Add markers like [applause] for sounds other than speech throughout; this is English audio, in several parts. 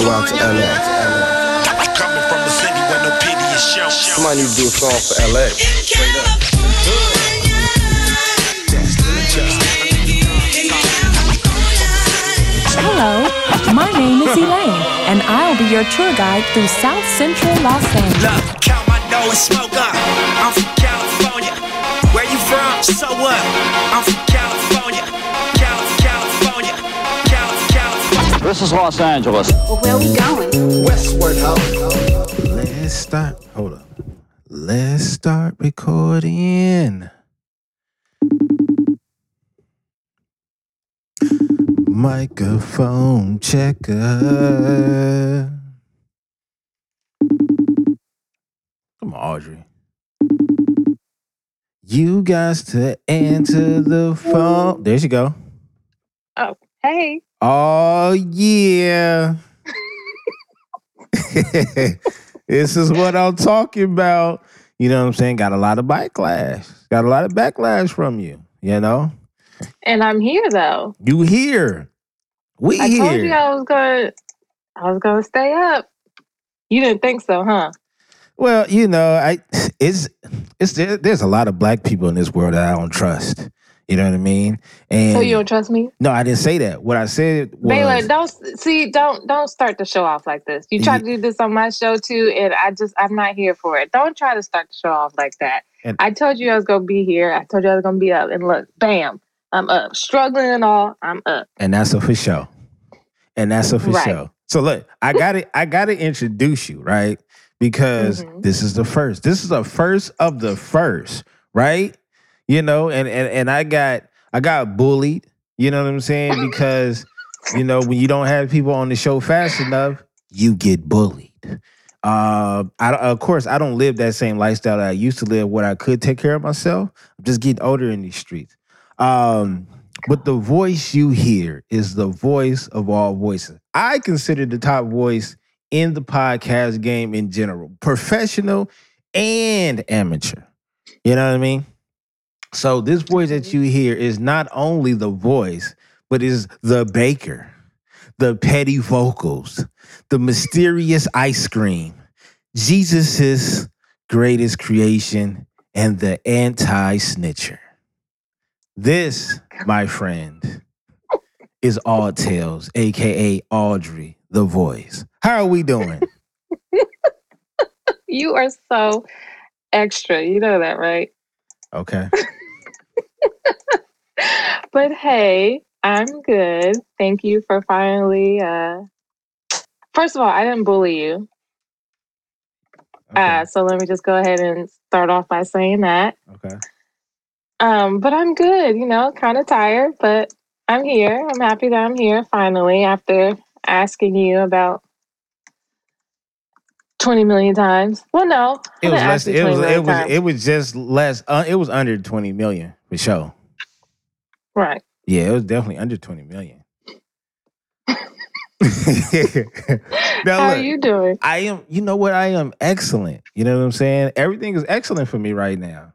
Go out to LA. Coming from a city where no pity is shown. Somebody need to do a song for LA. Straight up. Hello, my name is Elaine, and I'll be your tour guide through South Central Los Angeles. Look, count my dough and smoke up. I'm from California. Where you from? So what? I'm from California. This is Los Angeles. Well, where are we going? Westward Ho. Let's start. Hold up. Let's start recording. Microphone checker. Come on, Audrey. You got to answer the phone. There you go. Oh, Hey. Oh yeah. [laughs] this is what I'm talking about. You know what I'm saying? Got a lot of backlash. Got a lot of backlash from you. You know? And I'm here though. You here. We I here. I told you I was gonna I was gonna stay up. You didn't think so, huh? Well, you know, I it's it's there, there's a lot of black people in this world that I don't trust. You know what I mean? And So you don't trust me? no, I didn't say that. What I said was Baylor, don't see, don't don't start the show off like this. You tried to do this on my show too, and I just I'm not here for it. Don't try to start the show off like that. And- I told you I was gonna be here. I told you I was gonna be up, and look, bam, I'm up. Struggling and all, I'm up. and that's a for sure. And that's a for Right. sure. So look, I gotta I gotta introduce you, right? Because Mhm. this is the first. This is the first of the first, right? You know, and and and I got I got bullied, you know what I'm saying? [laughs] Because, you know, when you don't have people on the show fast enough, you get bullied. Uh, I, of course, I don't live that same lifestyle that I used to live where I could take care of myself. I'm just getting older in these streets. Um, but the voice you hear is the voice of all voices. I consider the top voice in the podcast game in general, professional and amateur. You know what I mean? So this voice that you hear is not only the voice, but is the baker, the petty vocals, the mysterious ice cream, Jesus's greatest creation, and the anti-snitcher. This, my friend, is All Tales, aka Audrey, the voice. How are we doing? [laughs] You are so extra. You know that, right? Okay. [laughs] [laughs] But hey, I'm good. Thank you for finally. uh First of all, I didn't bully you. Okay. Uh, so let me just go ahead and start off by saying that. okay. Um, but I'm good, you know, kind of tired, but I'm here. I'm happy that I'm here finally after asking you about 20 million times. Well, no, It was less. It was. It was. times. It was just less. Uh, it was under twenty million for sure. right. Yeah, it was definitely under twenty million. [laughs] now How look, are you doing? I am. You know what? I am excellent. You know what I'm saying? Everything is excellent for me right now.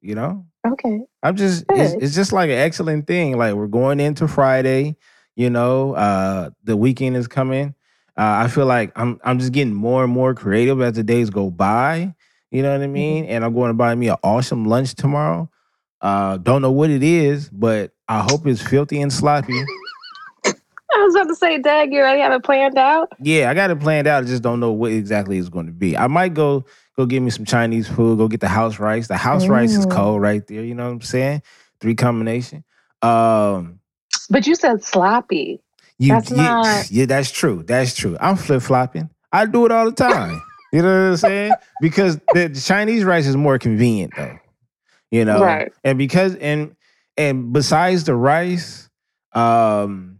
You know, Okay. I'm just. It's, it's just like an excellent thing. Like we're going into Friday. You know, uh, the weekend is coming. Uh, I feel like I'm. I'm just getting more and more creative as the days go by. You know what I mean? And I'm going to buy me an awesome lunch tomorrow. Uh, don't know what it is, but I hope it's filthy and sloppy. [laughs] I was about to say, Dag, you already have it planned out? Yeah, I got it planned out. I just don't know what exactly it's going to be. I might go go get me some Chinese food. Go get the house rice. The house rice is Mm. cold right there. You know what I'm saying? Three combination. Um, But you said sloppy. You That's yeah, not- [sighs] yeah, that's true. That's true. I'm flip flopping. I do it all the time. you know what I'm saying? Because the Chinese rice is more convenient though. You know, Right. and because and and besides the rice, um,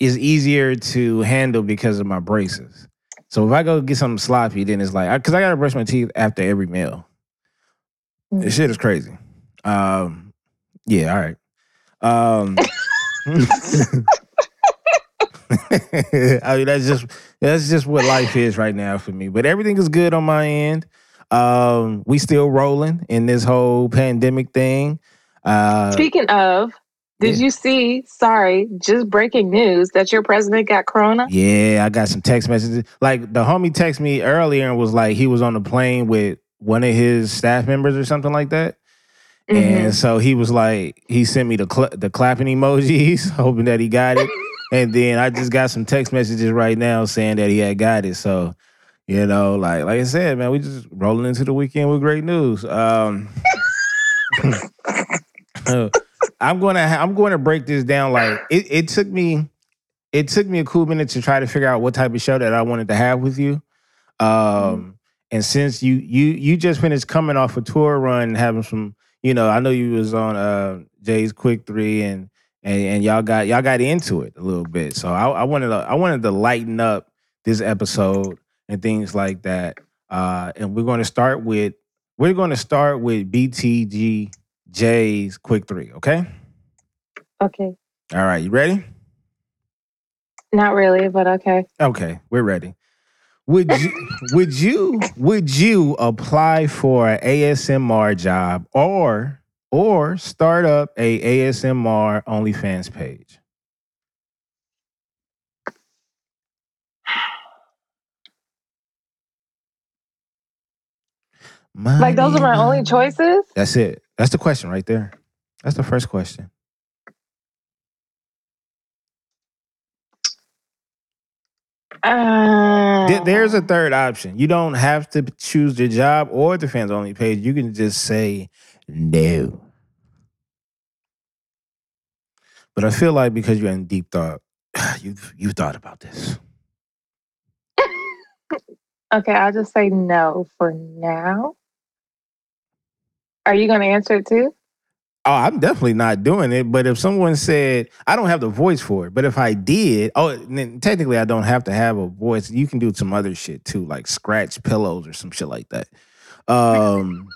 is easier to handle because of my braces. So if I go get something sloppy, then it's like because I, gotta brush my teeth after every meal. Mm. This shit is crazy. Um, yeah, all right. Um, [laughs] I mean that's just that's just what life is right now for me. But everything is good on my end. Um, we still rolling in this whole pandemic thing. Uh, Speaking of, Did Yeah. you see? Sorry, just breaking news that your president got corona. Yeah, I got some text messages. Like the homie texted me earlier and was like he was on the plane with one of his staff members or something like that. Mhm. And so he was like, he sent me the cl- the clapping emojis, [laughs] hoping that he got it. and then I just got some text messages right now saying that he had got it. So, you know, like like I said, man, we just rolling into the weekend with great news. Um, [laughs] I'm gonna ha- I'm going to break this down. Like it, it took me it took me a cool minute to try to figure out what type of show that I wanted to have with you. Um, and since you you you just finished coming off a tour run, having some, you know, I know you was on uh Jay's Quick Three, and and and y'all got y'all got into it a little bit. So I, I wanted to I wanted to lighten up this episode and things like that. Uh, and we're going to start with we're going to start with BTG Jay's Quick Three. Okay. Okay, All right. You ready? not really, but okay. Okay, we're ready. Would you would you would you apply for an ASMR job or or start up a ASMR OnlyFans page? Like those are my only choices. That's it. That's the question right there. That's the first question. Uh, There- uh-huh. There's a third option. You don't have to choose the job or the fans only page. You can just say no. But I feel like because you're in deep thought, [sighs] you've you've thought about this. [laughs] okay. I'll just say no for now. Are you going to answer it too? Oh, I'm definitely not doing it. But if someone said I don't have the voice for it, but if I did, oh, technically I don't have to have a voice. You can do some other shit too, like scratch pillows or some shit like that. Um,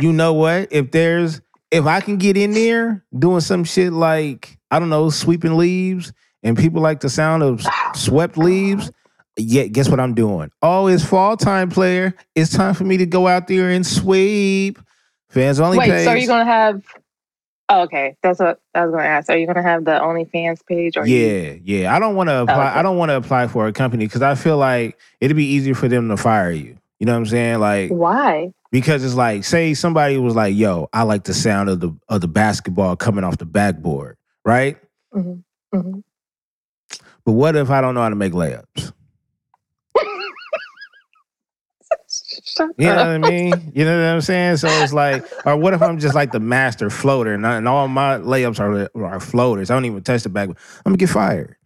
you know what? If there's if I can get in there doing some shit like I don't know, sweeping leaves, and people like the sound of swept leaves. Yeah, guess what I'm doing? Oh, it's fall time, player. It's time for me to go out there and sweep. Fans only Wait, page. so are you going to have? Oh, okay, that's what I was going to ask. Are you going to have the OnlyFans page? Or you- Yeah, yeah. I don't want to apply. okay. I don't want to apply for a company because I feel like it'd be easier for them to fire you. You know what I'm saying? Like Why? because it's like, say somebody was like, "Yo, I like the sound of the of the basketball coming off the backboard," right? hmm hmm But what if I don't know how to make layups? Shut [laughs] You know up. what I mean? You know what I'm saying? So it's like, or what if I'm just like the master floater and, I- and all my layups are are floaters? I don't even touch the backboard. I'm gonna get fired.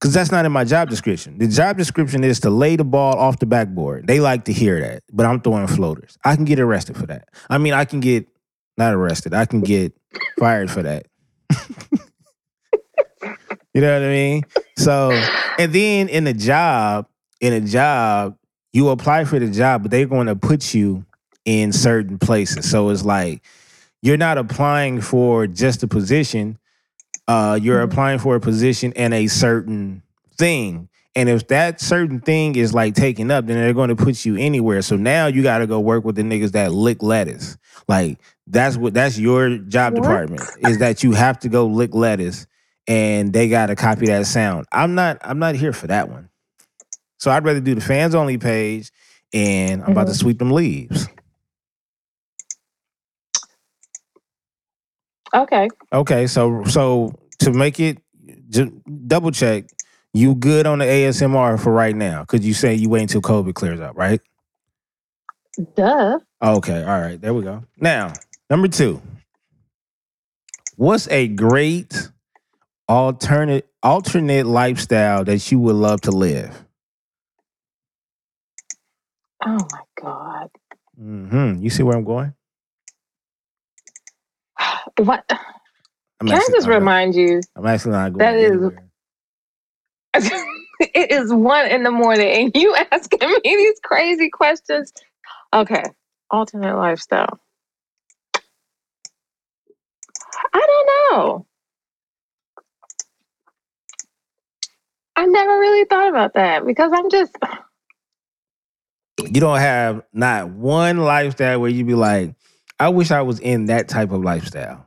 Because that's not in my job description. The job description is to lay the ball off the backboard. They like to hear that, but I'm throwing floaters. I can get arrested for that. I mean, I can get not arrested. I can get fired for that. [laughs] you know what I mean? So, and then in a job, in a job, you apply for the job, but they're going to put you in certain places. So it's like you're not applying for just a position. Uh, you're Mhm. applying for a position and a certain thing. And if that certain thing is like taken up, then they're going to put you anywhere. So now you got to go work with the niggas that lick lettuce. Like that's what that's your job What? department is that you have to go lick lettuce, and they got to copy that sound. I'm not. I'm not here for that one. So I'd rather do the fans only page, and I'm about to Mhm. sweep them leaves. Okay. Okay, so so to make it just double check, you good on the ASMR for right now? Because you say you wait until COVID clears up, right? Duh. Okay, all right, there we go. Now, number two. What's a great alternate alternate lifestyle that you would love to live? Oh my god. hmm You see where I'm going? [sighs] What? I'm Can I actually just not- remind you? I'm actually not going. That is. [laughs] it is one in the morning, and you [laughs] asking me these crazy questions. Okay. Alternate lifestyle. I don't know. I never really thought about that because I'm just you don't have not one lifestyle where you'd be like, I wish I was in that type of lifestyle.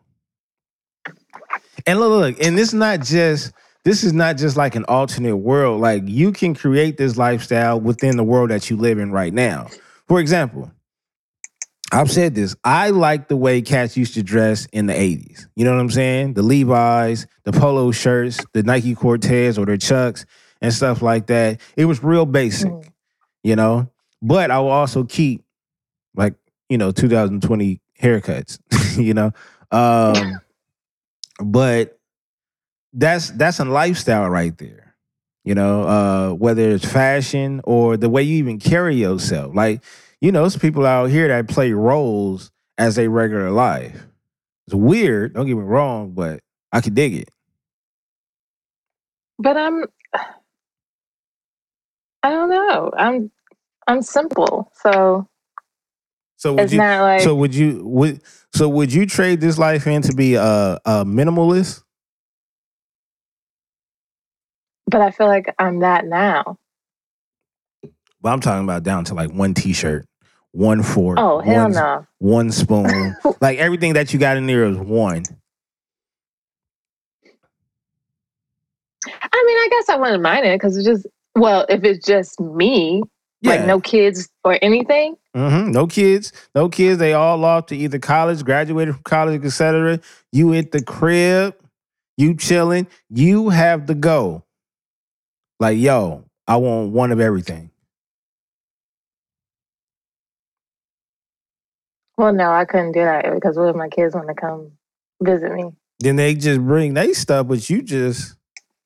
And look, look, and this is not just this is not just like an alternate world. Like you can create this lifestyle within the world that you live in right now. For example, I've said this. I like the way cats used to dress in the 80s. You know what I'm saying? The Levi's, the polo shirts, the Nike Cortez or their Chucks and stuff like that. It was real basic, Mm. you know? But I will also keep like, you know, 2020 haircuts, [laughs] you know? Um but that's that's a lifestyle right there. You know, uh whether it's fashion or the way you even carry yourself. Like you know, there's people out here that play roles as a regular life. It's weird, don't get me wrong, but I could dig it. But I'm [sighs] I don't know. I'm I'm simple. So So would it's you not like so would you would so would you trade this life in to be a, a minimalist? but I feel like I'm that now. Well, I'm talking about down to like one t-shirt, one fork, Oh hell one, no. one spoon. [laughs] like everything that you got in there is one. I mean, I guess I wouldn't mind it because it's just well, if it's just me, like no kids or anything. hmm No kids, no kids. They all off to either college, graduated from college, etc. You at the crib, you chilling. You have to go. Like yo, I want one of everything. Well, no, I couldn't do that because what if my kids want to come visit me? Then they just bring they stuff, but you just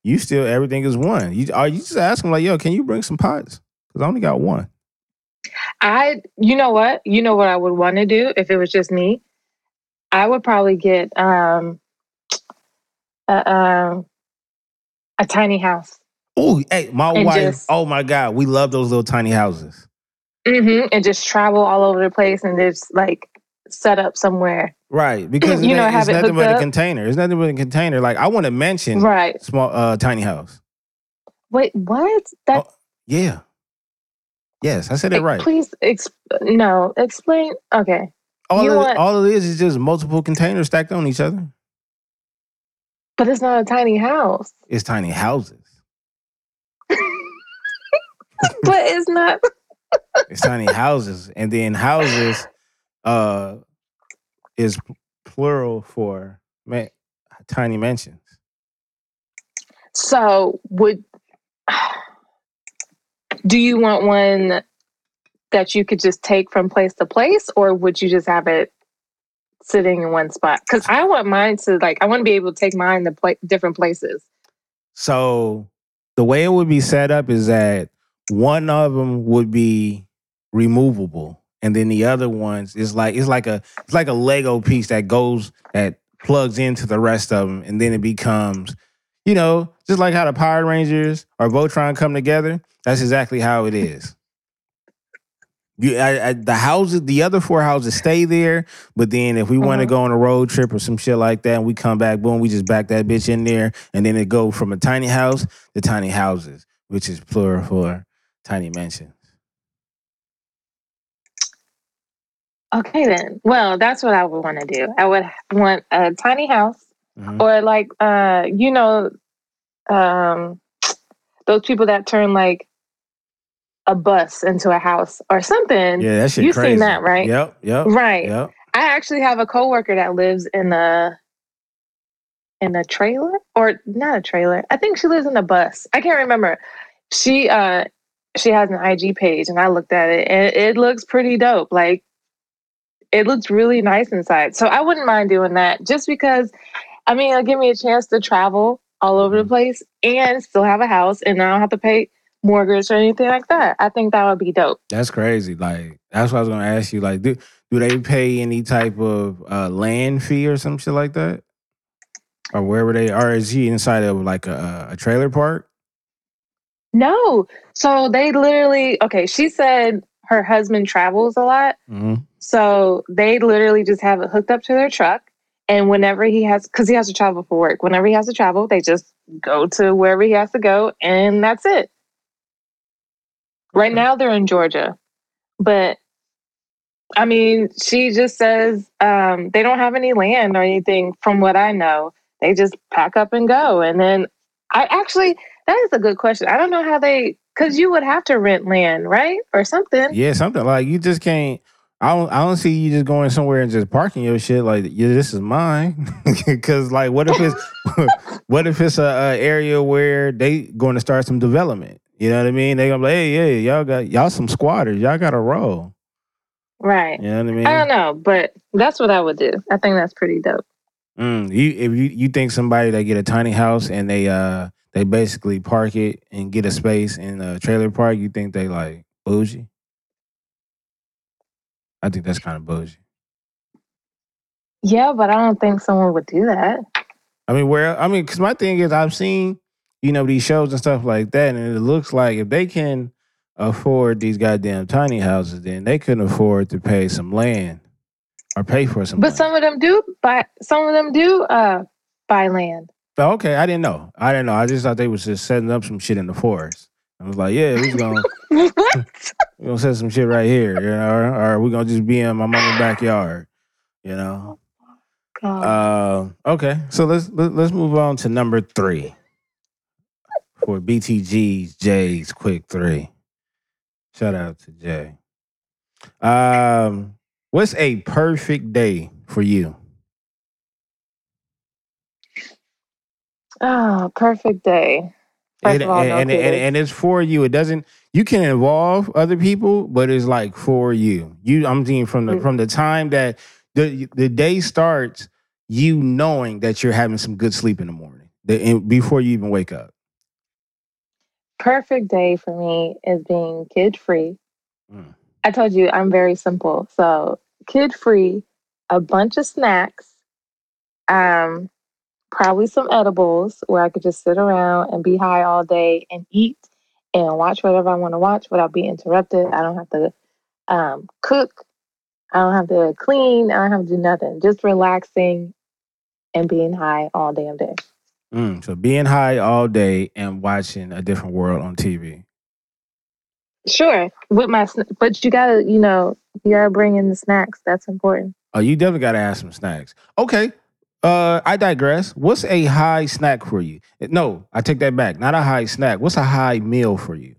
you still everything is one. You are you just ask them like yo, can you bring some pots? Because I only got one. I, you know what? You know what I would want to do if it was just me? I would probably get um, a, um, a tiny house. Oh, hey, my And wife. just- oh my god, we love those little tiny houses. hmm And just travel all over the place and just like set up somewhere. Right, [clears throat] because You it know, ain't- have it's it nothing but a container. It's nothing but a container. Like I want to mention Right. small uh tiny house. Wait, what? That Oh, Yeah. Yes, I said it right. Please, ex- no, explain. Okay. All you it, want- all it is is just multiple containers stacked on each other. But it's not a tiny house. It's tiny houses. [laughs] but it's not. [laughs] It's tiny houses, and then houses uh is plural for ma- tiny mansions. So, would do you want one that you could just take from place to place, or would you just have it sitting in one spot? Because I want mine to like, I want to be able to take mine to different places. So the way it would be set up is that one of them would be removable, and then the other ones is like it's like a it's like a Lego piece that goes that plugs into the rest of them, and then it becomes, you know, just like how the Power Rangers or Voltron come together. That's exactly how it is. You, I, I, the houses, the other four houses stay there, but then if we want to Mhm. go on a road trip or some shit like that, and we come back, boom, we just back that bitch in there, and then it go from a tiny house to tiny houses, which is plural for tiny mansions. Okay, then. Well, that's what I would want to do. I would want a tiny house, Mhm. or like, uh, you know, um, those people that turn like a bus into a house or something. Yeah, that shit You've seen that, right? Yep, yep, Right. yep. I actually have a coworker that lives in a in a trailer or not a trailer. I think she lives in a bus. I can't remember. She uh she has an IG page and I looked at it and it looks pretty dope. Like it looks really nice inside. So I wouldn't mind doing that just because I mean it'll give me a chance to travel all over the place and still have a house and I don't have to pay mortgage or anything like that. I think that would be dope. That's crazy. Like that's what I was gonna ask you. Like, do do they pay any type of uh, land fee or some shit like that, or wherever they are? Is he inside of like a, a trailer park? No. So they literally, okay, she said her husband travels a lot. Mm-hmm. So they literally just have it hooked up to their truck. And whenever he has, because he has to travel for work, whenever he has to travel, they just go to wherever he has to go and that's it. Right now they're in Georgia. But I mean, she just says um, they don't have any land or anything from what I know. they just pack up and go. And then I actually that is a good question. I don't know how they because you would have to rent land, right, or something. Yeah, something like you just can't. I don't. I don't see you just going somewhere and just parking your shit like, yeah, this is mine. [laughs] Because like, what if it's [laughs] what if it's a, a area where they going to start some development? You know what I mean? They gonna be like, hey, yeah, y'all got y'all some squatters. Y'all got a roll. Right. You know what I mean? I don't know, but that's what I would do. I think that's pretty dope. Mm, you if you you think somebody that get a tiny house and they uh they basically park it and get a space in a trailer park, you think they like bougie? I think that's kind of bougie. Yeah, but I don't think someone would do that. I mean, where I mean, because my thing is, I've seen you know these shows and stuff like that, and it looks like if they can afford these goddamn tiny houses, then they couldn't afford to pay some land or pay for some. But land. some of them do buy. Some of them do uh buy land. Oh, okay, I didn't know. I didn't know. I just thought they was just setting up some shit in the forest. I was like, yeah, we're gonna [laughs] [laughs] we're gonna set some shit right here, you know, or, or we gonna just be in my mama's backyard, you know. God. Uh, okay, so let's let, let's move on to number three for BTG's Jay's quick three. Shout out to Jay. Um, what's a perfect day for you? oh, perfect day. First and, all, no and, and, and it's for you. It doesn't. You can involve other people, but it's like for you. You. I'm thinking from the Mm. from the time that the the day starts, you knowing that you're having some good sleep in the morning, the, before you even wake up. Perfect day for me is being kid free. Mm. I told you I'm very simple. So kid free, a bunch of snacks, um, probably some edibles where I could just sit around and be high all day and eat and watch whatever I want to watch without being interrupted. I don't have to um, cook. I don't have to clean. I don't have to do nothing. Just relaxing and being high all damn day. Mm, so being high all day and watching a different world on TV. Sure, with my, but you gotta, you know, you gotta bring in the snacks. That's important. Oh, you definitely got to have some snacks. Okay. Uh, I digress. What's a high snack for you? No, I take that back. Not a high snack. What's a high meal for you?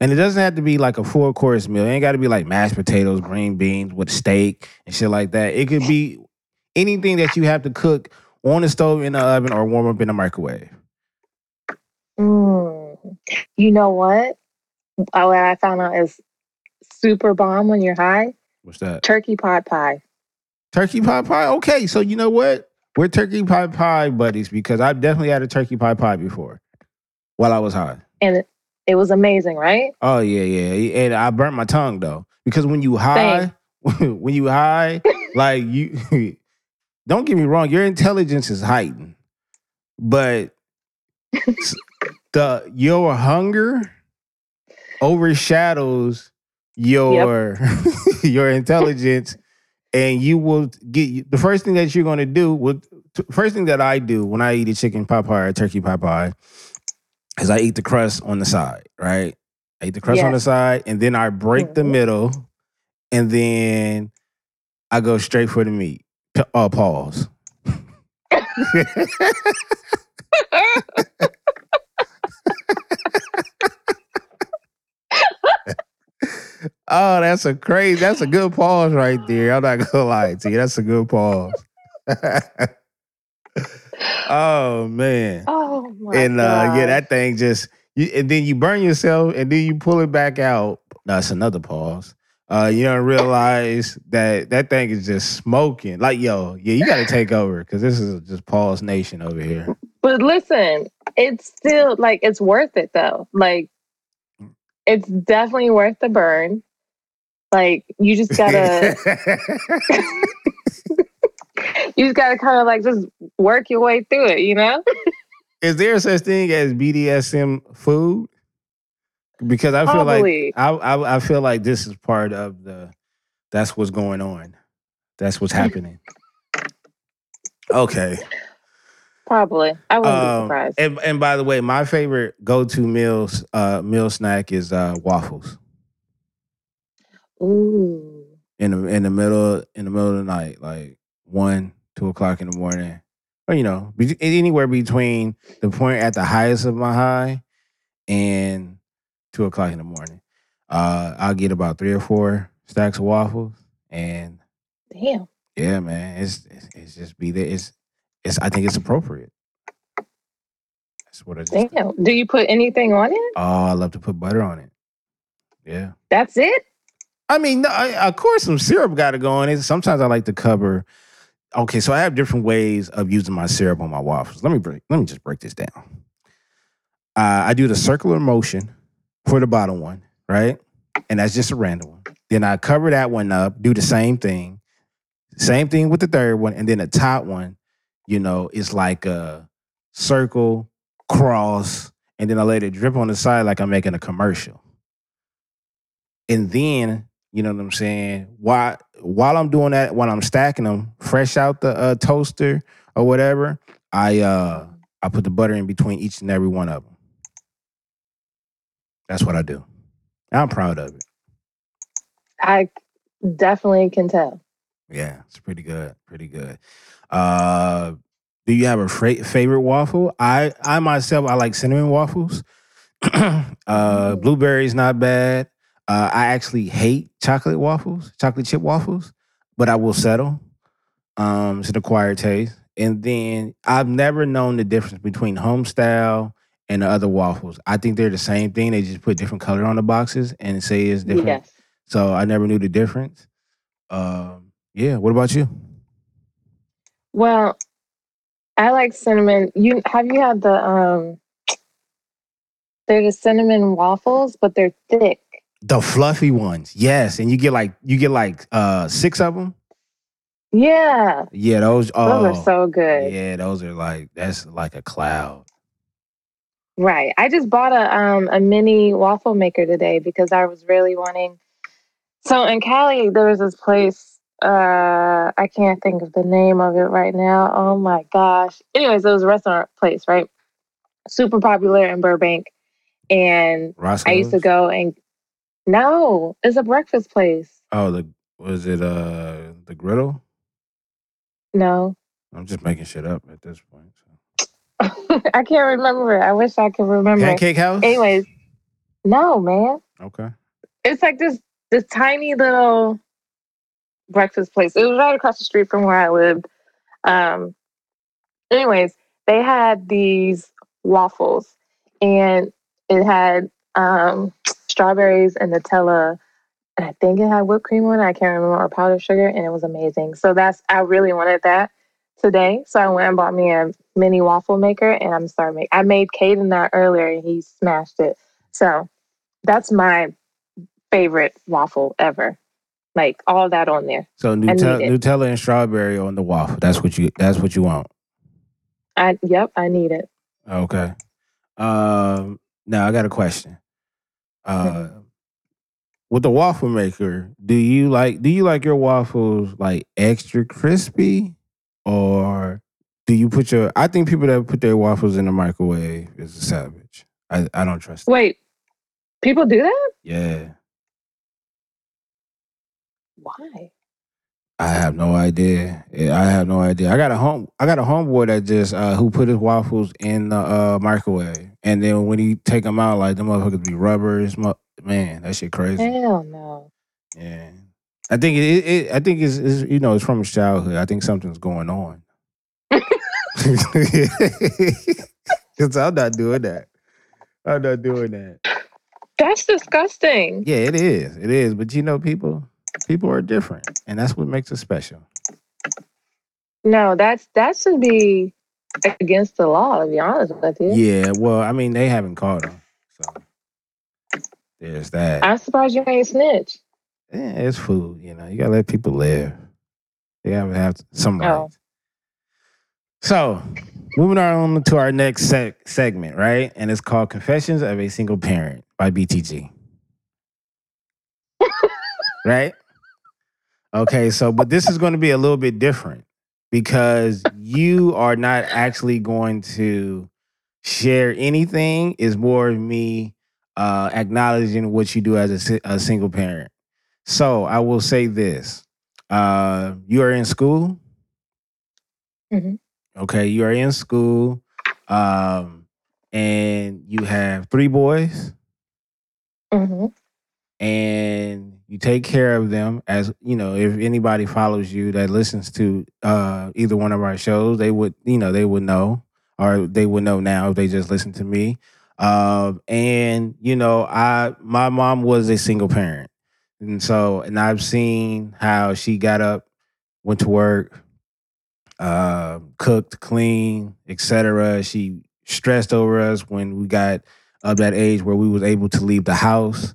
And it doesn't have to be like a four course meal. It ain't got to be like mashed potatoes, green beans with steak and shit like that. It could be anything that you have to cook on the stove, in the oven, or warm up in the microwave. Mm. You know what? What I found out is super bomb when you're high. What's that? Turkey pot pie. Turkey pot pie. Okay, so you know what? We're turkey pot pie buddies because I've definitely had a turkey pot pie before while I was high. And it, it was amazing, right? Oh yeah, yeah, and I burnt my tongue though because when you high, [laughs] when you high, like you, [laughs] don't get me wrong, your intelligence is heightened, but [laughs] the your hunger overshadows your [laughs] your intelligence, and you will get the first thing that you're going to do. With first thing that I do when I eat a chicken pot pie or turkey pot pie is I eat the crust on the side, right? I eat the crust on the side, and then I break the Mhm. middle, and then I go straight for the meat. P- Uh, pause. [laughs] oh, that's a crazy. That's a good pause right there. I'm not gonna lie to you. That's a good pause. [laughs] oh man Oh my and uh, yeah, that thing just you, and then you burn yourself, and then you pull it back out. That's another pause. Uh, you don't realize that that thing is just smoking. Like, yo, yeah, you got to take over because this is just Paul's nation over here. But listen, it's still like it's worth it though. Like it's definitely worth the burn. Like you just gotta [laughs] [laughs] you just gotta kind of like just work your way through it, you know? [laughs] is there such thing as BDSM food? Because I feel Probably. like I, I I feel like this is part of the that's what's going on. That's what's happening. Okay. Probably. I wouldn't be Um, surprised. and and by the way, my favorite go to meals uh meal snack is uh waffles Ooh. in the in the middle in the middle of the night, like one two o'clock in the morning. or you know, be- anywhere between the point at the highest of my high and two o'clock in the morning. Uh, I'll get about three or four stacks of waffles, and Damn. yeah, man, it's it's, it's just be there. It's it's. I think it's appropriate. That's what I just. Damn. Do you put anything on it? Oh, I love to put butter on it. Yeah. That's it? I mean, no, I, of course, some syrup got to go on it. Sometimes I like to cover. Okay, so I have different ways of using my syrup on my waffles. Let me break. Let me just break this down. Uh, I do the circular motion for the bottom one, right? And that's just a random one. Then I cover that one up, do the same thing, same thing with the third one, and then the top one, you know, is like a circle, cross, and then I let it drip on the side like I'm making a commercial. And then, you know what I'm saying? While while I'm doing that, while I'm stacking them fresh out the uh, toaster or whatever, I uh I put the butter in between each and every one of them. That's what I do. I'm proud of it. I definitely can tell. Yeah, it's pretty good. Pretty good. Uh do you have a fra- favorite waffle? I I myself I like cinnamon waffles. [clears throat] uh blueberries not bad. Uh I actually hate chocolate waffles, chocolate chip waffles, but I will settle. Um it's an acquired taste. And then I've never known the difference between home style and the other waffles. I think they're the same thing. They just put different color on the boxes and say it's different. Yes. So I never knew the difference. Um, yeah. What about you? Well, I like cinnamon. You have you had the um they're the cinnamon waffles, but they're thick. The fluffy ones, yes. And you get like you get like uh six of them. Yeah. Yeah, those. Oh, Those are so good. Yeah, those are like that's like a cloud. Right. I just bought a um a mini waffle maker today because I was really wanting so in Cali there was this place uh I can't think of the name of it right now. Oh my gosh. Anyways, it was a restaurant place, right? Super popular in Burbank. And Roscoe's. I used to go and no, it's a breakfast place. Oh, the was it uh the griddle? No. I'm just making shit up at this point. So. [laughs] I can't remember. I wish I could remember. Pancake House. Anyways, no, man. Okay. it's like this this tiny little breakfast place. It was right across the street from where I lived. Um, anyways, they had these waffles, and it had um, strawberries and Nutella, and I think it had whipped cream on it. I can't remember or powdered sugar, and it was amazing. So that's I really wanted that today. So I went and bought me a mini waffle maker, and I'm starting. Make, I made Caden that earlier, and he smashed it. So that's my favorite waffle ever. Like all that on there. So Nutella. Nutella and strawberry on the waffle. That's what you. That's what you want. I yep, I need it. Okay. Um. Now I got a question. Uh, with the waffle maker, do you like do you like your waffles like extra crispy, or do you put your? I think people that put their waffles in the microwave is a savage. I I don't trust. It. Wait, people do that? Yeah, Why? I have no idea. I have no idea. I got a home. I got a homeboy that just uh, who put his waffles in the uh, microwave, and then when he take them out, like the motherfuckers be rubbers. mu- Man, that shit crazy. Hell no. Yeah, I think it. it, I think it's, it's you know it's from his childhood. I think something's going on. [laughs] [laughs] Because I'm not doing that. I'm not doing that. That's disgusting. Yeah, it is. It is. But you know, people people are different, and that's what makes it special. No, that's that should be against the law, to be honest with you. Yeah. Well, I mean, they haven't caught him, so there's that. I'm surprised you ain't snitch. Yeah, it's food. You know, you gotta let people live. They gotta have some Oh. So, moving on to our next seg- segment, right? And it's called "Confessions of a Single Parent" by BTG. [laughs] right? Okay, so but this is going to be a little bit different because you are not actually going to share anything. It's more of me uh, acknowledging what you do as a, a single parent. So I will say this: uh, you are in school. Mhm. Okay, you are in school, um, and you have three boys, hmm and you take care of them. As you know, if anybody follows you that listens to uh, either one of our shows, they would, you know, they would know, or they would know now if they just listen to me. Um, and you know, I my mom was a single parent, and so and I've seen how she got up, went to work, uh, cooked, cleaned, etc. She stressed over us when we got of that age where we was able to leave the house.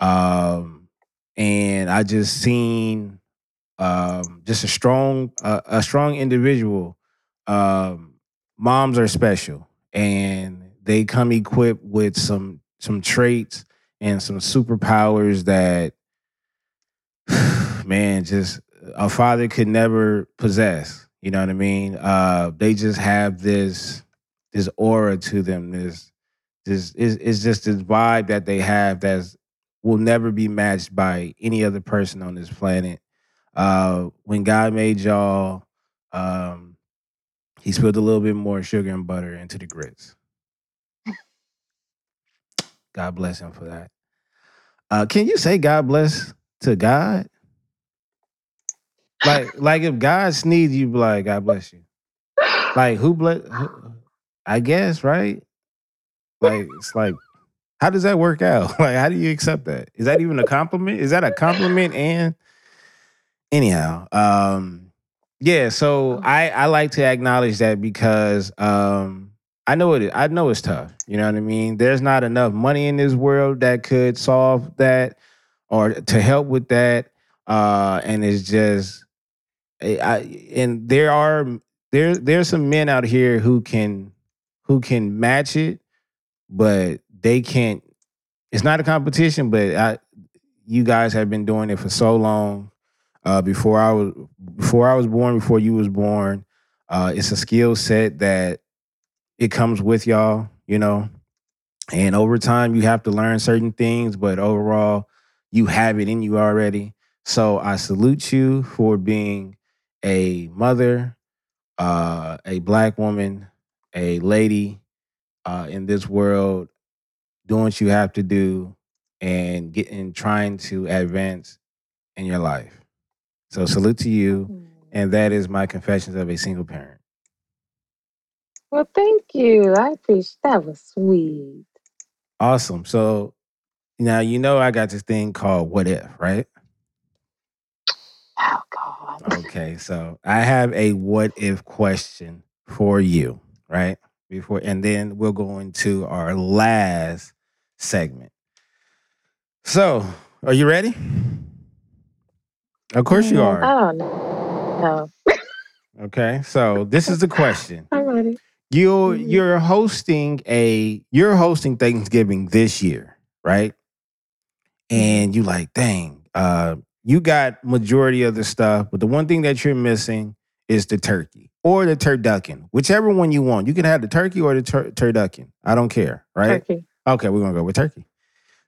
Um, and I just seen um, just a strong uh, a strong individual. Um, moms are special, and they come equipped with some some traits and some superpowers that [sighs] man just a father could never possess. You know what I mean? Uh, they just have this this aura to them. This this is it's just this vibe that they have that's will never be matched by any other person on this planet. Uh, when God made y'all, um, He spilled a little bit more sugar and butter into the grits. [laughs] God bless Him for that. Uh, can you say God bless to God? Like, like if God sneezed, you be like, God bless you. Like who bless? I guess right. Like it's like, how does that work out? [laughs] Like, how do you accept that? Is that even a compliment? Is that a compliment? And anyhow, um, yeah. So I I like to acknowledge that because um I know it. I know it's tough. You know what I mean. There's not enough money in this world that could solve that or to help with that. Uh, and it's just, I, I- and there are there there's some men out here who can who can match it, but they can't. It's not a competition, but I, you guys have been doing it for so long. Uh, before I was before I was born, before you was born, uh, it's a skill set that it comes with y'all, you know. And over time, you have to learn certain things, but overall, you have it in you already. So I salute you for being a mother, uh, a black woman, a lady uh, in this world, doing what you have to do and getting trying to advance in your life. So salute to you, and that is my confessions of a single parent. Well, thank you. I appreciate that. Was sweet. Awesome. So now you know I got this thing called What If, right? Oh God. Okay, so I have a what if question for you, right? Before and then we'll go into our last segment. So, are you ready? Of course you Mm, are. I don't know. No, Okay. So, this is the question. I'm ready. You Mhm. you're hosting a you're hosting Thanksgiving this year, right? And you like, dang, uh, you got majority of the stuff, but the one thing that you're missing is the turkey or the turducken, whichever one you want. You can have the turkey or the tur- turducken. I don't care, right? Turkey. Okay, we're gonna go with turkey.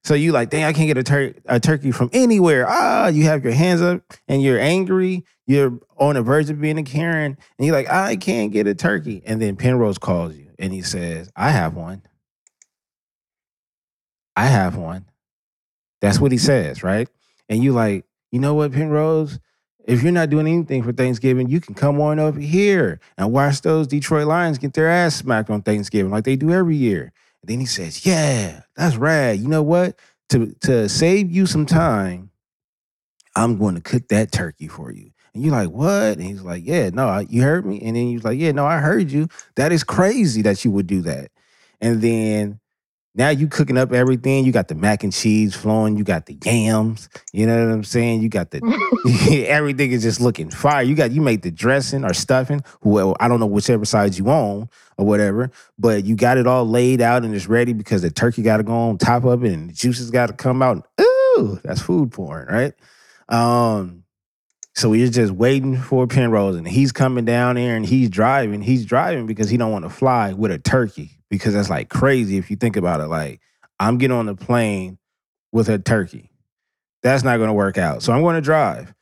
So you like, dang, I can't get a, tur- a turkey from anywhere. Ah, you have your hands up and you're angry. You're on the verge of being a Karen, and you're like, I can't get a turkey. And then Penrose calls you and he says, I have one. I have one. That's what he says, right? And you like, you know what, Penrose? If you're not doing anything for Thanksgiving, you can come on over here and watch those Detroit Lions get their ass smacked on Thanksgiving like they do every year. And then he says, Yeah, that's rad. You know what? To to save you some time, I'm going to cook that turkey for you. And you're like, what? And he's like, yeah, no, I- you heard me. And then he's like, yeah, no, I heard you. That is crazy that you would do that. And then now you cooking up everything. You got the mac and cheese flowing. You got the yams. You know what I'm saying? You got the [laughs] [laughs] everything is just looking fire. You got you made the dressing or stuffing. Well, I don't know whichever side you on or whatever, but you got it all laid out and it's ready because the turkey got to go on top of it and the juices got to come out. Ooh, that's food porn, right? Um, so we're just waiting for Penrose, and he's coming down there, and he's driving. He's driving because he don't want to fly with a turkey because that's like crazy if you think about it. Like I'm getting on the plane with a turkey. That's not going to work out. So I'm going to drive.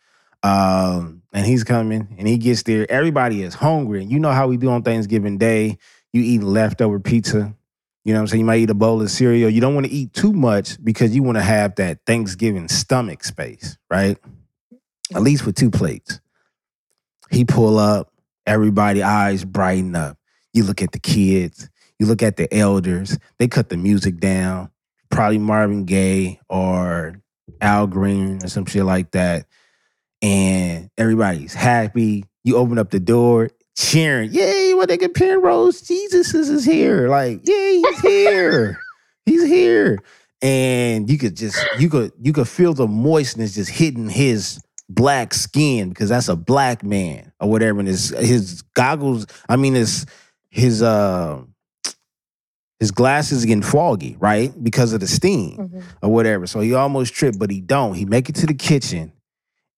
Um, and he's coming and he gets there. Everybody is hungry. And you know how we do on Thanksgiving Day. You eat leftover pizza. You know what I'm saying? You might eat a bowl of cereal. You don't want to eat too much because you want to have that Thanksgiving stomach space, right? At least with two plates. He pull up, everybody eyes brighten up. You look at the kids, you look at the elders, they cut the music down, probably Marvin Gaye or Al Green or some shit like that. And everybody's happy. You open up the door, cheering, yay, what they get Penrose, Jesus is here. Like, yay, he's here. [laughs] he's here. And you could just you could you could feel the moistness just hitting his black skin because that's a black man or whatever. And his his goggles, I mean his his uh his glasses getting foggy, right? Because of the steam Mhm. or whatever. So he almost tripped, but he don't. He make it to the kitchen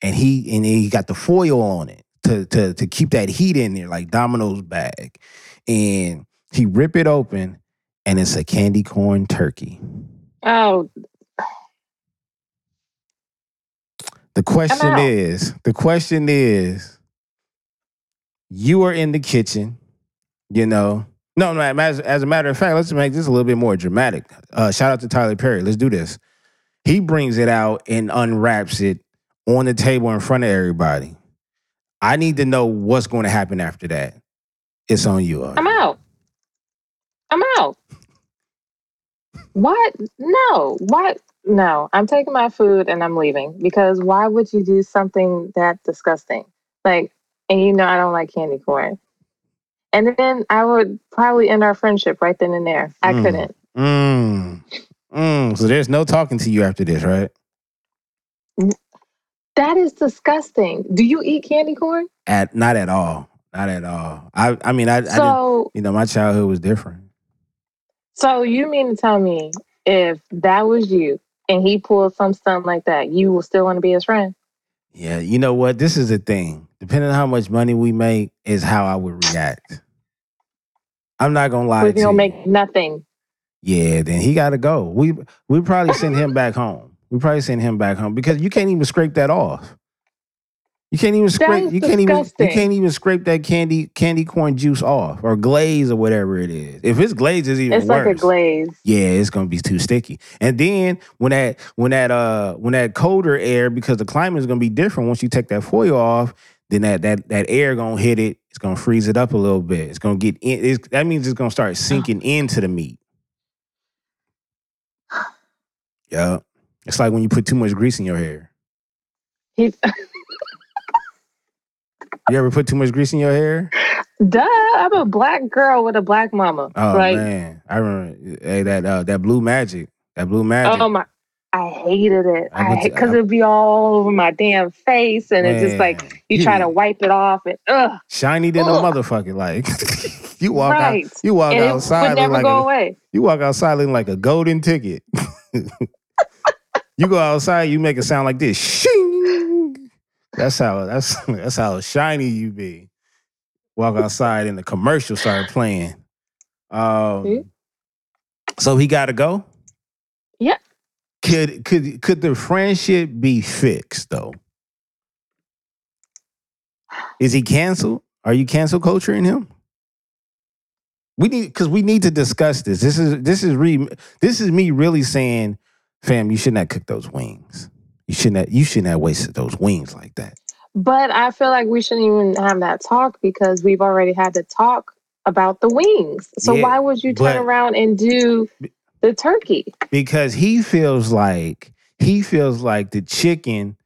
and he and he got the foil on it to to to keep that heat in there, like Domino's bag. And he rip it open and it's a candy corn turkey. Oh, The question is, the question is, you are in the kitchen, you know. No, no, as, as a matter of fact, let's make this a little bit more dramatic. Uh, shout out to Tyler Perry. Let's do this. He brings it out and unwraps it on the table in front of everybody. I need to know what's going to happen after that. It's on you. Audrey. I'm out. I'm out. What? No. What? No. I'm taking my food and I'm leaving because why would you do something that disgusting? Like, and you know I don't like candy corn. And then I would probably end our friendship right then and there. I Mm. couldn't. Mm. Mm. So there's no talking to you after this, right? That is disgusting. Do you eat candy corn? At not at all. Not at all. I I mean I, I So, you know, my childhood was different. so you mean to tell me if that was you and he pulled some stuff like that, you will still want to be his friend? Yeah, you know what? This is the thing. Depending on how much money we make, is how I would react. I'm not gonna lie But if to you you. make nothing. yeah, then he got to go. We we probably send him back home. We probably send him back home because you can't even scrape that off. You can't even scrape. is You can't even. You can't even scrape that candy candy corn juice off or glaze or whatever it is. If it's glaze, it's even It's worse. like a glaze. Yeah, it's gonna be too sticky. And then when that when that uh when that colder air, because the climate is gonna be different once you take that foil off, then that that that air gonna hit it. It's gonna freeze it up a little bit. It's gonna get in. It's, that means it's gonna start sinking into the meat. Yeah, it's like when you put too much grease in your hair. [laughs] You ever put too much grease in your hair? duh. I'm a black girl with a black mama. Oh like, man, I remember hey, that uh, that blue magic. That blue magic. oh my, I hated it. I because it'd be all over my damn face, and it's just like Man, you try to wipe it off, and ugh, shiny than a Ugh. motherfucker. Like [laughs] you walk right. out, you walk and outside looking like a, away. you walk outside looking like a golden ticket. [laughs] you go outside, you make it sound like this. Shing. That's how that's [laughs] that's how shiny you be. Walk outside and the commercial started playing. Um, so he got to go. Yeah. Could could could the friendship be fixed though? Is he canceled? Are you cancel culturing him? We need because we need to discuss this. This is this is re this is me really saying, fam, you shouldn't have cooked those wings. You shouldn't have, you shouldn't have wasted those wings like that. But I feel like we shouldn't even have that talk because we've already had to talk about the wings. So Yeah, why would you turn but- around and do the turkey? because he feels like he feels like the chicken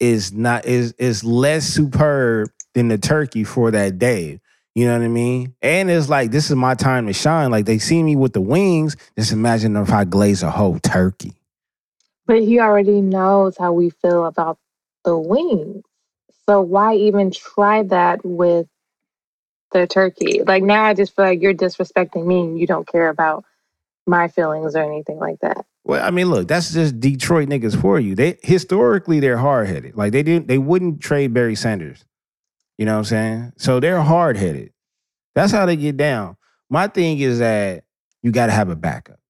is not is is less superb than the turkey for that day. You know what I mean? And it's like this is my time to shine. Like they see me with the wings. Just imagine if I glaze a whole turkey. But he already knows how we feel about the wings. So why even try that with the turkey? Like now I just feel like you're disrespecting me and you don't care about my feelings or anything like that. Well, I mean, look, that's just Detroit niggas for you. They historically they're hard headed. Like they didn't they wouldn't trade Barry Sanders. You know what I'm saying? So they're hard headed. That's how they get down. My thing is that you got to have a backup.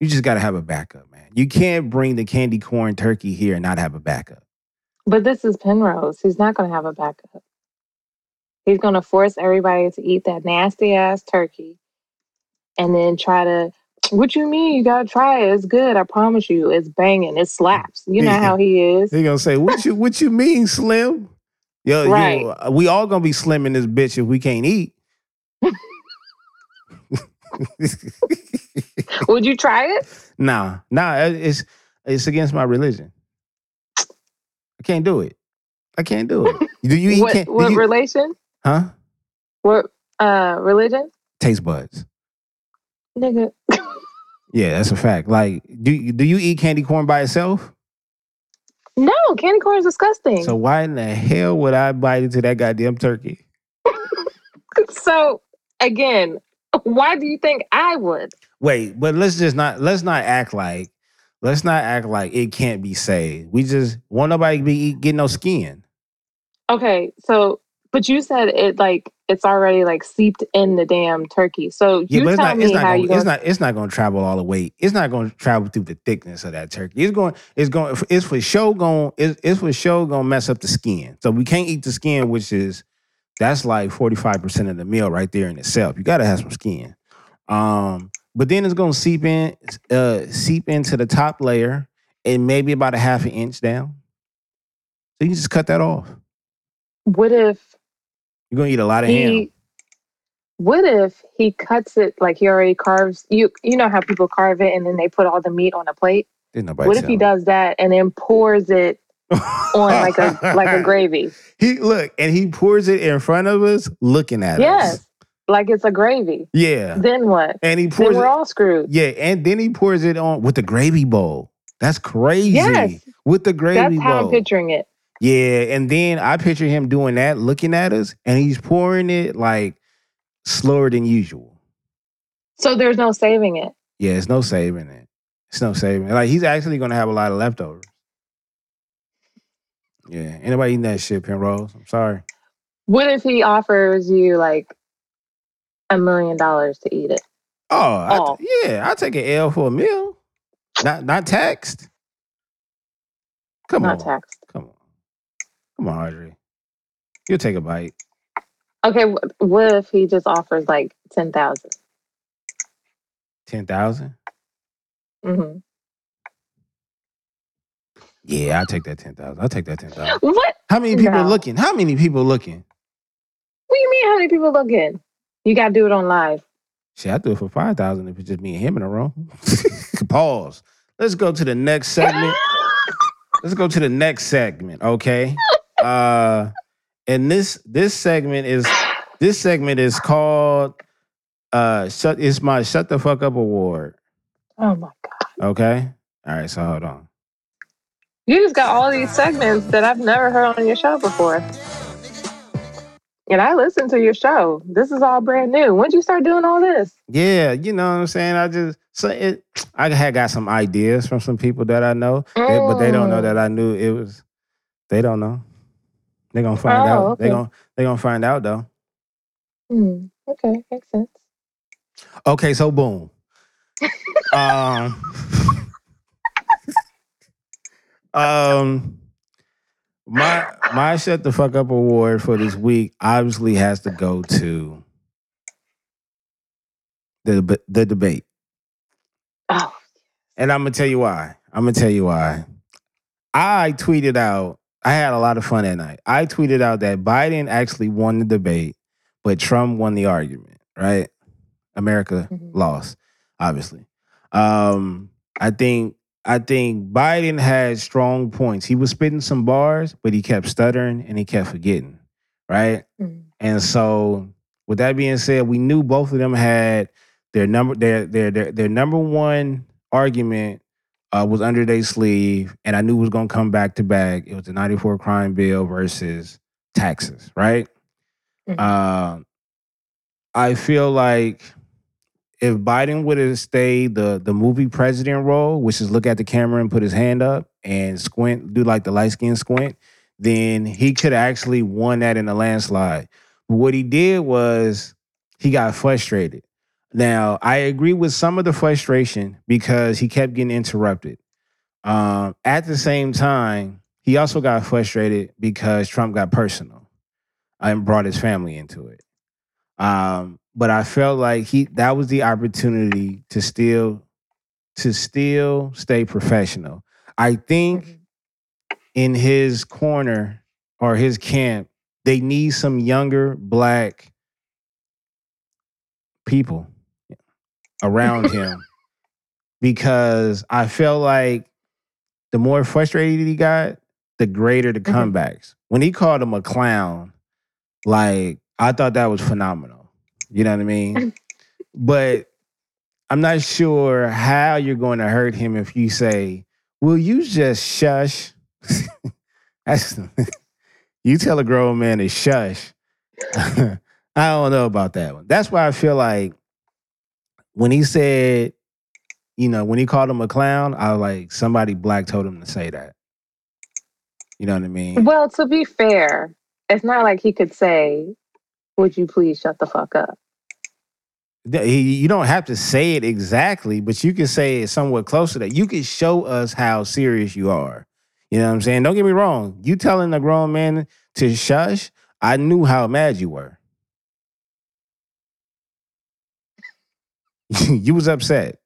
You just got to have a backup, man. You can't bring the candy corn turkey here and not have a backup. But this is Penrose. He's not going to have a backup. He's going to force everybody to eat that nasty ass turkey and then try to. What you mean? You gotta try it. It's good. I promise you. It's banging. It slaps. You know how [laughs] he is. he gonna say, "What you what you mean, Slim?" Yo, yo, Right. we all gonna be slim in this bitch if we can't eat. [laughs] Would you try it? [laughs] nah, nah, it's it's against my religion. I can't do it. I can't do it. Do you eat? what what you- relation? huh? What uh religion? Taste buds. Nigga. Yeah, that's a fact. Like, do you- do you eat candy corn by itself? No, candy corn is disgusting. So why in the hell would I bite into that goddamn turkey? [laughs] So again, why do you think I would? Wait, but let's just not let's not act like let's not act like it can't be saved. We just want nobody to be eat, getting no skin. Okay, so but you said it like it's already like seeped in the damn turkey. So Yeah, you it's tell not me not how gonna, you it's gonna not it's not gonna travel all the way. It's not gonna travel through the thickness of that turkey. It's going it's going it's for show going it's, it's for show gonna mess up the skin. So we can't eat the skin, which is that's like 45% of the meal right there in itself. You gotta have some skin. Um, but then it's gonna seep in, uh, seep into the top layer and maybe about a half an inch down. So you can just cut that off. what if You're gonna eat a lot of ham. what if he cuts it like he already carves you you know how people carve it and then they put all the meat on a plate? Didn't nobody what if he tell does that and then pours it on like a like a [laughs] gravy? He look and he pours it in front of us, looking at us. Yes. Like it's a gravy. Yeah. Then what? And he Then pours we're it. all screwed. Yeah, and then he pours it on with the gravy bowl. That's crazy. Yes. With the gravy That's how I'm picturing it. Yeah, and then I picture him doing that, looking at us, and he's pouring it like slower than usual. So there's no saving it. Yeah, it's no saving it. It's no saving it. Like he's actually gonna have a lot of leftovers. Yeah, anybody eating that shit, Penrose? I'm sorry. What if he offers you like a million dollars to eat it? Oh, I- Oh. yeah, I'll take an L for a meal. Not not taxed. Come Not on. Not taxed. Come on. Audrey. You'll take a bite. Okay, wh- what if he just offers like ten thousand? Ten thousand? Mm-hmm. Yeah, I'll take that ten thousand. I'll take that ten thousand. What? How many people No. looking? How many people looking? What do you mean? How many people look in? You got to do it on live. Shit, I do it for five thousand if it's just me and him in a room. [laughs] Pause. Let's go to the next segment. [laughs] Let's go to the next segment, okay? Uh and this this segment is this segment is called uh shut it's my shut the fuck up award. Oh my god! Okay? All right, so hold on. You just got all these segments that I've never heard on your show before. And I listen to your show. This is all brand new. When'd you start doing all this? Yeah, you know what I'm saying? I just so it I had got some ideas from some people that I know, they- but they don't know Mm. that I knew it was they don't know. They're gonna find Oh, out. They're gonna they're gonna find out though. Hmm. Okay, makes sense. Okay, so boom. [laughs] um [laughs] um my my shut the fuck up award for this week obviously has to go to the the debate. Oh, And I'm gonna tell you why. I'm gonna tell you why. I tweeted out, I had a lot of fun that night. I tweeted out that Biden actually won the debate, but Trump won the argument, right? America Mhm. lost, obviously. Um, I think I think Biden had strong points. He was spitting some bars, but he kept stuttering and he kept forgetting, right? Mm. And so, with that being said, we knew both of them had their number their their their, their number one argument uh, was under their sleeve, and I knew it was gonna come back to back. It was the '94 crime bill versus taxes, right? Mhm. Uh, I feel like if Biden would have stayed the the movie president role, which is look at the camera and put his hand up and squint, do like the light skin squint, then he could have actually won that in a landslide. But what he did was he got frustrated. Now, I agree with some of the frustration because he kept getting interrupted. Um, at the same time, he also got frustrated because Trump got personal and brought his family into it. Um, but I felt like he that was the opportunity to still to still stay professional. I think Mhm. in his corner or his camp, they need some younger black people around [laughs] him because I felt like the more frustrated he got, the greater the Mhm. comebacks. When he called him a clown, like I thought that was phenomenal. You know what I mean? [laughs] but I'm not sure how you're going to hurt him if you say, "Will you just shush?" [laughs] That's you tell a grown man to shush. I don't know about that one. That's why I feel like when he said, you know, when he called him a clown, I was like, somebody black told him to say that. You know what I mean? Well, to be fair, it's not like he could say, "Would you please shut the fuck up?" You don't have to say it exactly, but you can say it somewhat close to that. You can show us how serious you are. You know what I'm saying? Don't get me wrong. You telling a grown man to shush, I knew how mad you were. [laughs] you was upset.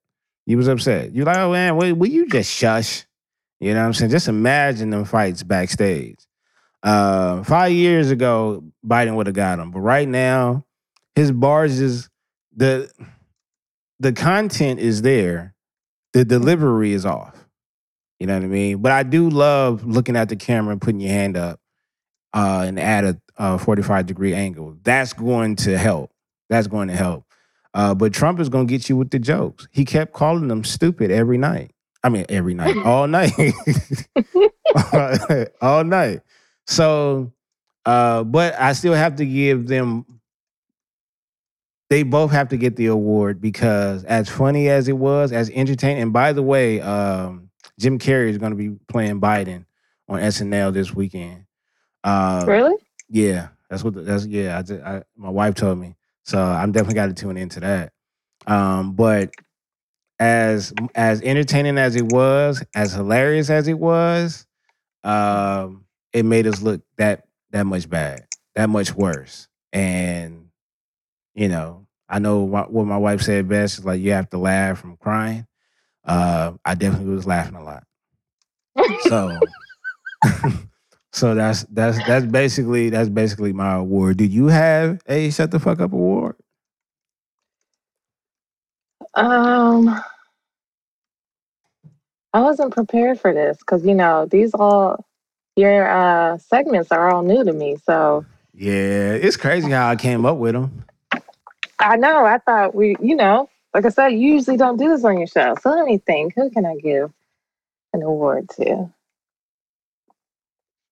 You was upset. You're like, oh man, will, will you just shush? You know what I'm saying? Just imagine them fights backstage. Uh, five years ago, Biden would have got him, but right now, his bars is the the content is there, the delivery is off. You know what I mean? But I do love looking at the camera and putting your hand up uh, and at a, a 45 degree angle. That's going to help. That's going to help. Uh, but Trump is going to get you with the jokes. He kept calling them stupid every night. I mean, every night, [laughs] all night, [laughs] all night. So, uh, but I still have to give them. They both have to get the award because, as funny as it was, as entertaining. And by the way, um, Jim Carrey is going to be playing Biden on SNL this weekend. Uh, Really? yeah, that's what. the- That's yeah. I, just, I my wife told me, so I'm definitely got to tune into that. Um, but as as entertaining as it was, as hilarious as it was, um, it made us look that that much bad, that much worse. And you know, I know what, my wife said best is like you have to laugh from crying. Uh, I definitely was laughing a lot. So. [laughs] [laughs] So that's that's that's basically that's basically my award. Do you have a shut the fuck up award? Um, I wasn't prepared for this because you know these all your uh segments are all new to me. So Yeah, it's crazy how I came up with them. I know I thought we, you know, like I said, you usually don't do this on your show. So let me think. Who can I give an award to?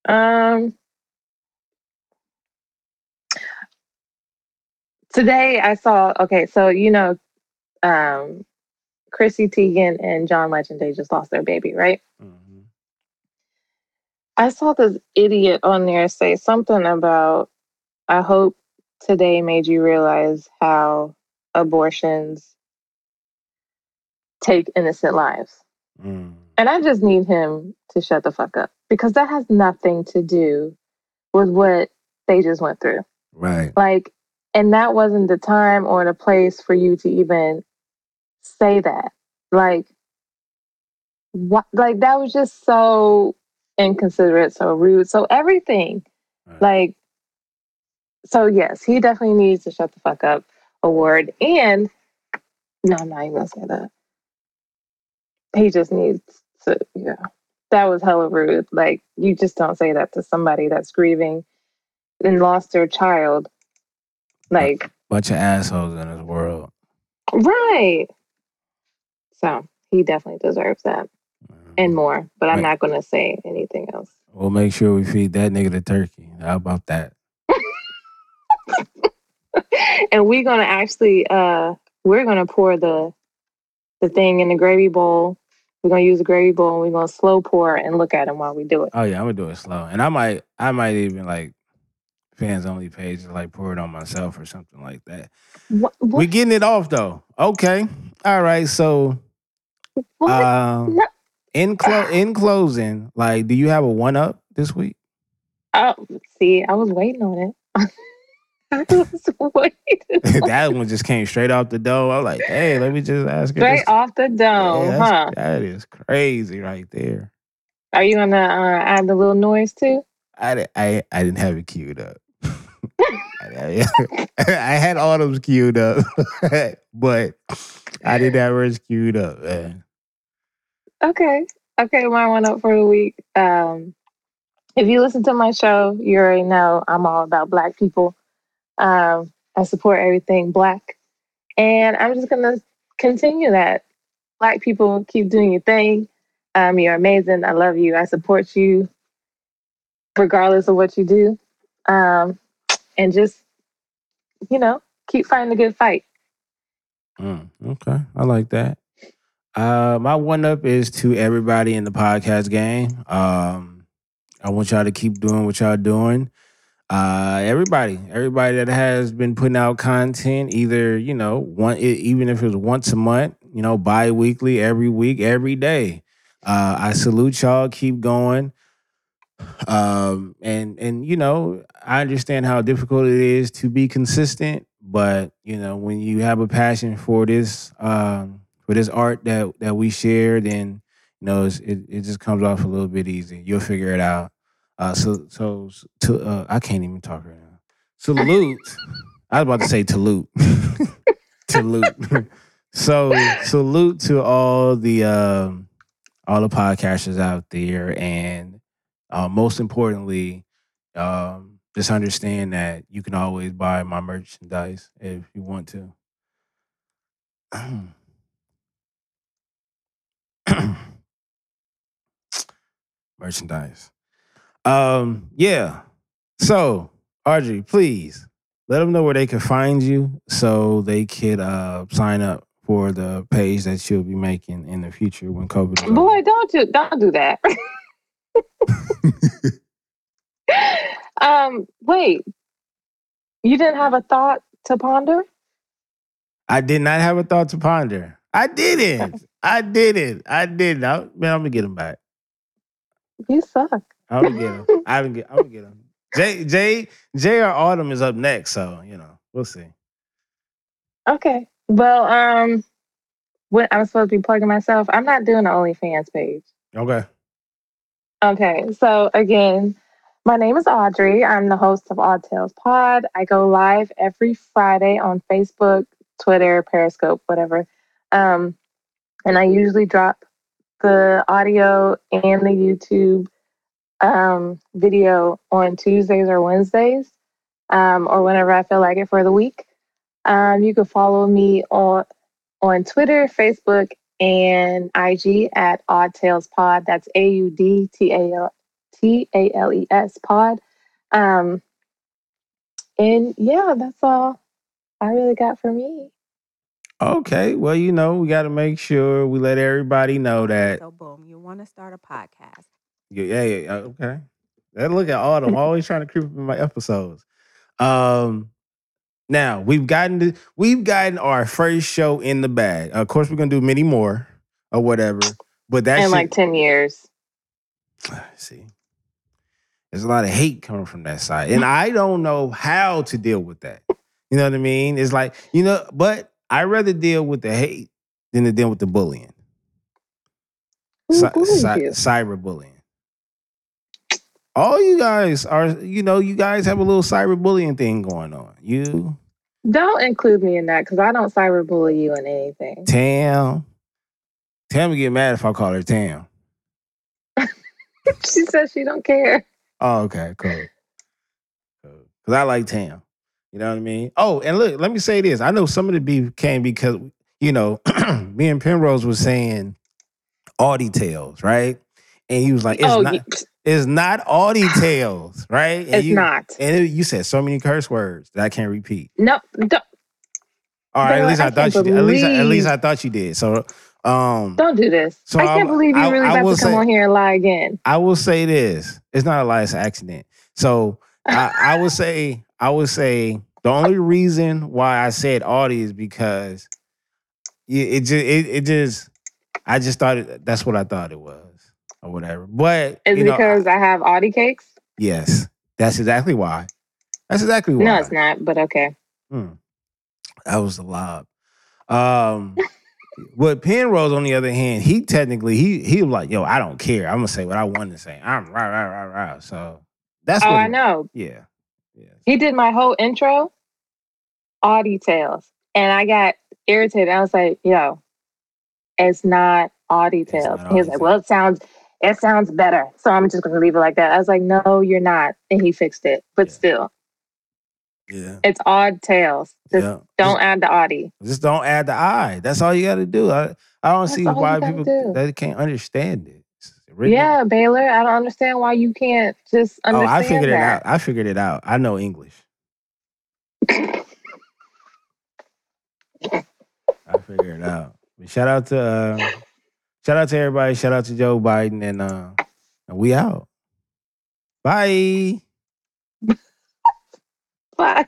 Um, today I saw. Okay, so you know, um, Chrissy Teigen and John Legend they just lost their baby, right? Mm-hmm. I saw this idiot on there say something about, I hope today made you realize how abortions take innocent lives. Mm. And I just need him to shut the fuck up because that has nothing to do with what they just went through. Right. Like, and that wasn't the time or the place for you to even say that. Like, what? Like, that was just so inconsiderate, so rude, so everything. Right. Like, so yes, he definitely needs to shut the fuck up award. And no, I'm not even gonna say that. He just needs to, yeah. That was hella rude. Like, you just don't say that to somebody that's grieving and lost their child. Like, Bunch of assholes in this world. right. So he definitely deserves that Mhm. and more. But I'm Right. not gonna say anything else. We'll make sure we feed that nigga the turkey. How about that? [laughs] and we're gonna actually uh we're gonna pour the the thing in the gravy bowl. We're gonna use a gravy bowl and we're gonna slow pour and look at them while we do it. Oh yeah, I'm gonna do it slow. And I might I might even like fans only page like pour it on myself or something like that. What? What? getting it off though. Okay. All right. So um No. in clo- [sighs] in closing, like, do you have a one up this week? Oh, see, I was waiting on it. [laughs] I was waiting. that [laughs] one just came straight off the dome. I was like, hey, let me just ask her. Straight this. off the dome, Yeah, huh? that's- crazy right there. Are you gonna uh, add the little noise too? I, I, I didn't have it queued up. [laughs] [laughs] I, I had all those queued up, but I didn't have hers queued up, man. Okay. Okay, my one up for the week. Um, if you listen to my show, you already know I'm all about black people. Um, I support everything black. And I'm just gonna continue that. Black people keep doing your thing. Um, you're amazing. I love you. I support you regardless of what you do. Um, and just, you know, keep fighting the good fight. Mm, okay, I like that. Uh, my one up is to everybody in the podcast game. Um, I want y'all to keep doing what y'all doing. Uh, everybody, everybody that has been putting out content, either you know, one even if it was once a month, you know, bi-weekly, every week, every day. Uh, I salute y'all. Keep going. Um, and and you know, I understand how difficult it is to be consistent, but you know, when you have a passion for this, um, for this art that that we share, then you know, it it just comes off a little bit easy. You'll figure it out. Uh, so so to uh, I can't even talk right now. Salute. I was about to say salute. salute. [laughs] [laughs] so salute to all the um, all the podcasters out there, and uh, most importantly, um, just understand that you can always buy my merchandise if you want to. [clears throat] merchandise. Um, yeah. So, Audrey, please let them know where they can find you so they could uh sign up for the page that you'll be making in the future when COVID is over. Boy, don't do don't do that. [laughs] um, wait. You didn't have a thought to ponder? I did not have a thought to ponder. I didn't. [laughs] I didn't. I didn't. I, man, I'm gonna get him back. You suck. I'm gonna get him. I'm gonna get. I'm gonna get him. Jay, Jay, Jay or Autumn is up next, so you know we'll see. Okay. Well, um, what I'm supposed to be plugging myself. I'm not doing the OnlyFans page. Okay. Okay, so again, my name is Audrey. I'm the host of Aud Tales Pod. I go live every Friday on Facebook, Twitter, Periscope, whatever. Um, and I usually drop the audio and the YouTube um, video on Tuesdays or Wednesdays, um, or whenever I feel like it for the week. Um, you can follow me on on Twitter, Facebook, and IG at Aud Tales Pod. That's A U D T A L T A L E S Pod. Um, and yeah, that's all I really got for me. Okay. Well, you know, we got to make sure we let everybody know that. So boom, you want to start a podcast. Yeah, yeah, yeah. Okay. That look at Autumn always trying to creep up in my episodes. Um, now we've gotten to, we've gotten our first show in the bag. Of course, we're gonna do many more or whatever. But that in shit- like 10 years. see, there's a lot of hate coming from that side, and I don't know how to deal with that. You know what I mean? It's like you know, but I rather deal with the hate than to deal with the bullying, Who Cy- cy- cyberbullying. All you guys are, you know, you guys have a little cyberbullying thing going on. You, Don't include me in that because I don't cyberbully you in anything. Tam, Tam would get mad if I call her Tam. [laughs] she says she don't care. Oh, okay, cool. Because I like Tam. You know what I mean? Oh, and look, let me say this. I know some of the beef came because, you know, [clears throat] me and Penrose was saying all details, right? And he was like, it's oh, not it's not all details, right? And it's you, not. And it- you said so many curse words that I can't repeat. No, don't, All right, at least I, I thought you did. At least, at least I thought you did. So, um, don't do this. So I can't I'm- believe you really I about to come say- on here and lie again. I will say this: it's not a lie; it's an accident. So, I, I [laughs] would say, I would say, the only reason why I said Audie is because it, it just, it, it just, I just thought it, that's what I thought it was, or whatever. But Is you it know, because I have Audi cakes? yes, that's exactly why. That's exactly why. No, it's not. But okay. Hmm. That was the lob. Um, with Penrose, on the other hand, he technically he he was like, "Yo, I don't care. I'm gonna say what I want to say. I'm right, right, right, right." So that's Oh, what I he- know. Yeah, yeah. He did my whole intro, all details, and I got irritated. I was like, "Yo, it's not all details." not he was like, "Well, it sounds it sounds better, so I'm just gonna leave it like that." I was like, "No, you're not," and he fixed it. But Yeah. still, Yeah. it's odd tails. Just yeah. don't add the Audi. Just, don't add the I. That's all you got to do. I I don't That's see why people do. they can't understand it. Yeah, Baylor. I don't understand why you can't just understand. Oh, I figured it out. I figured it out. I know English. [laughs] I figured it out. But shout out to uh, shout out to everybody. Shout out to Joe Biden and uh, and we out. Bye. [laughs] Bye.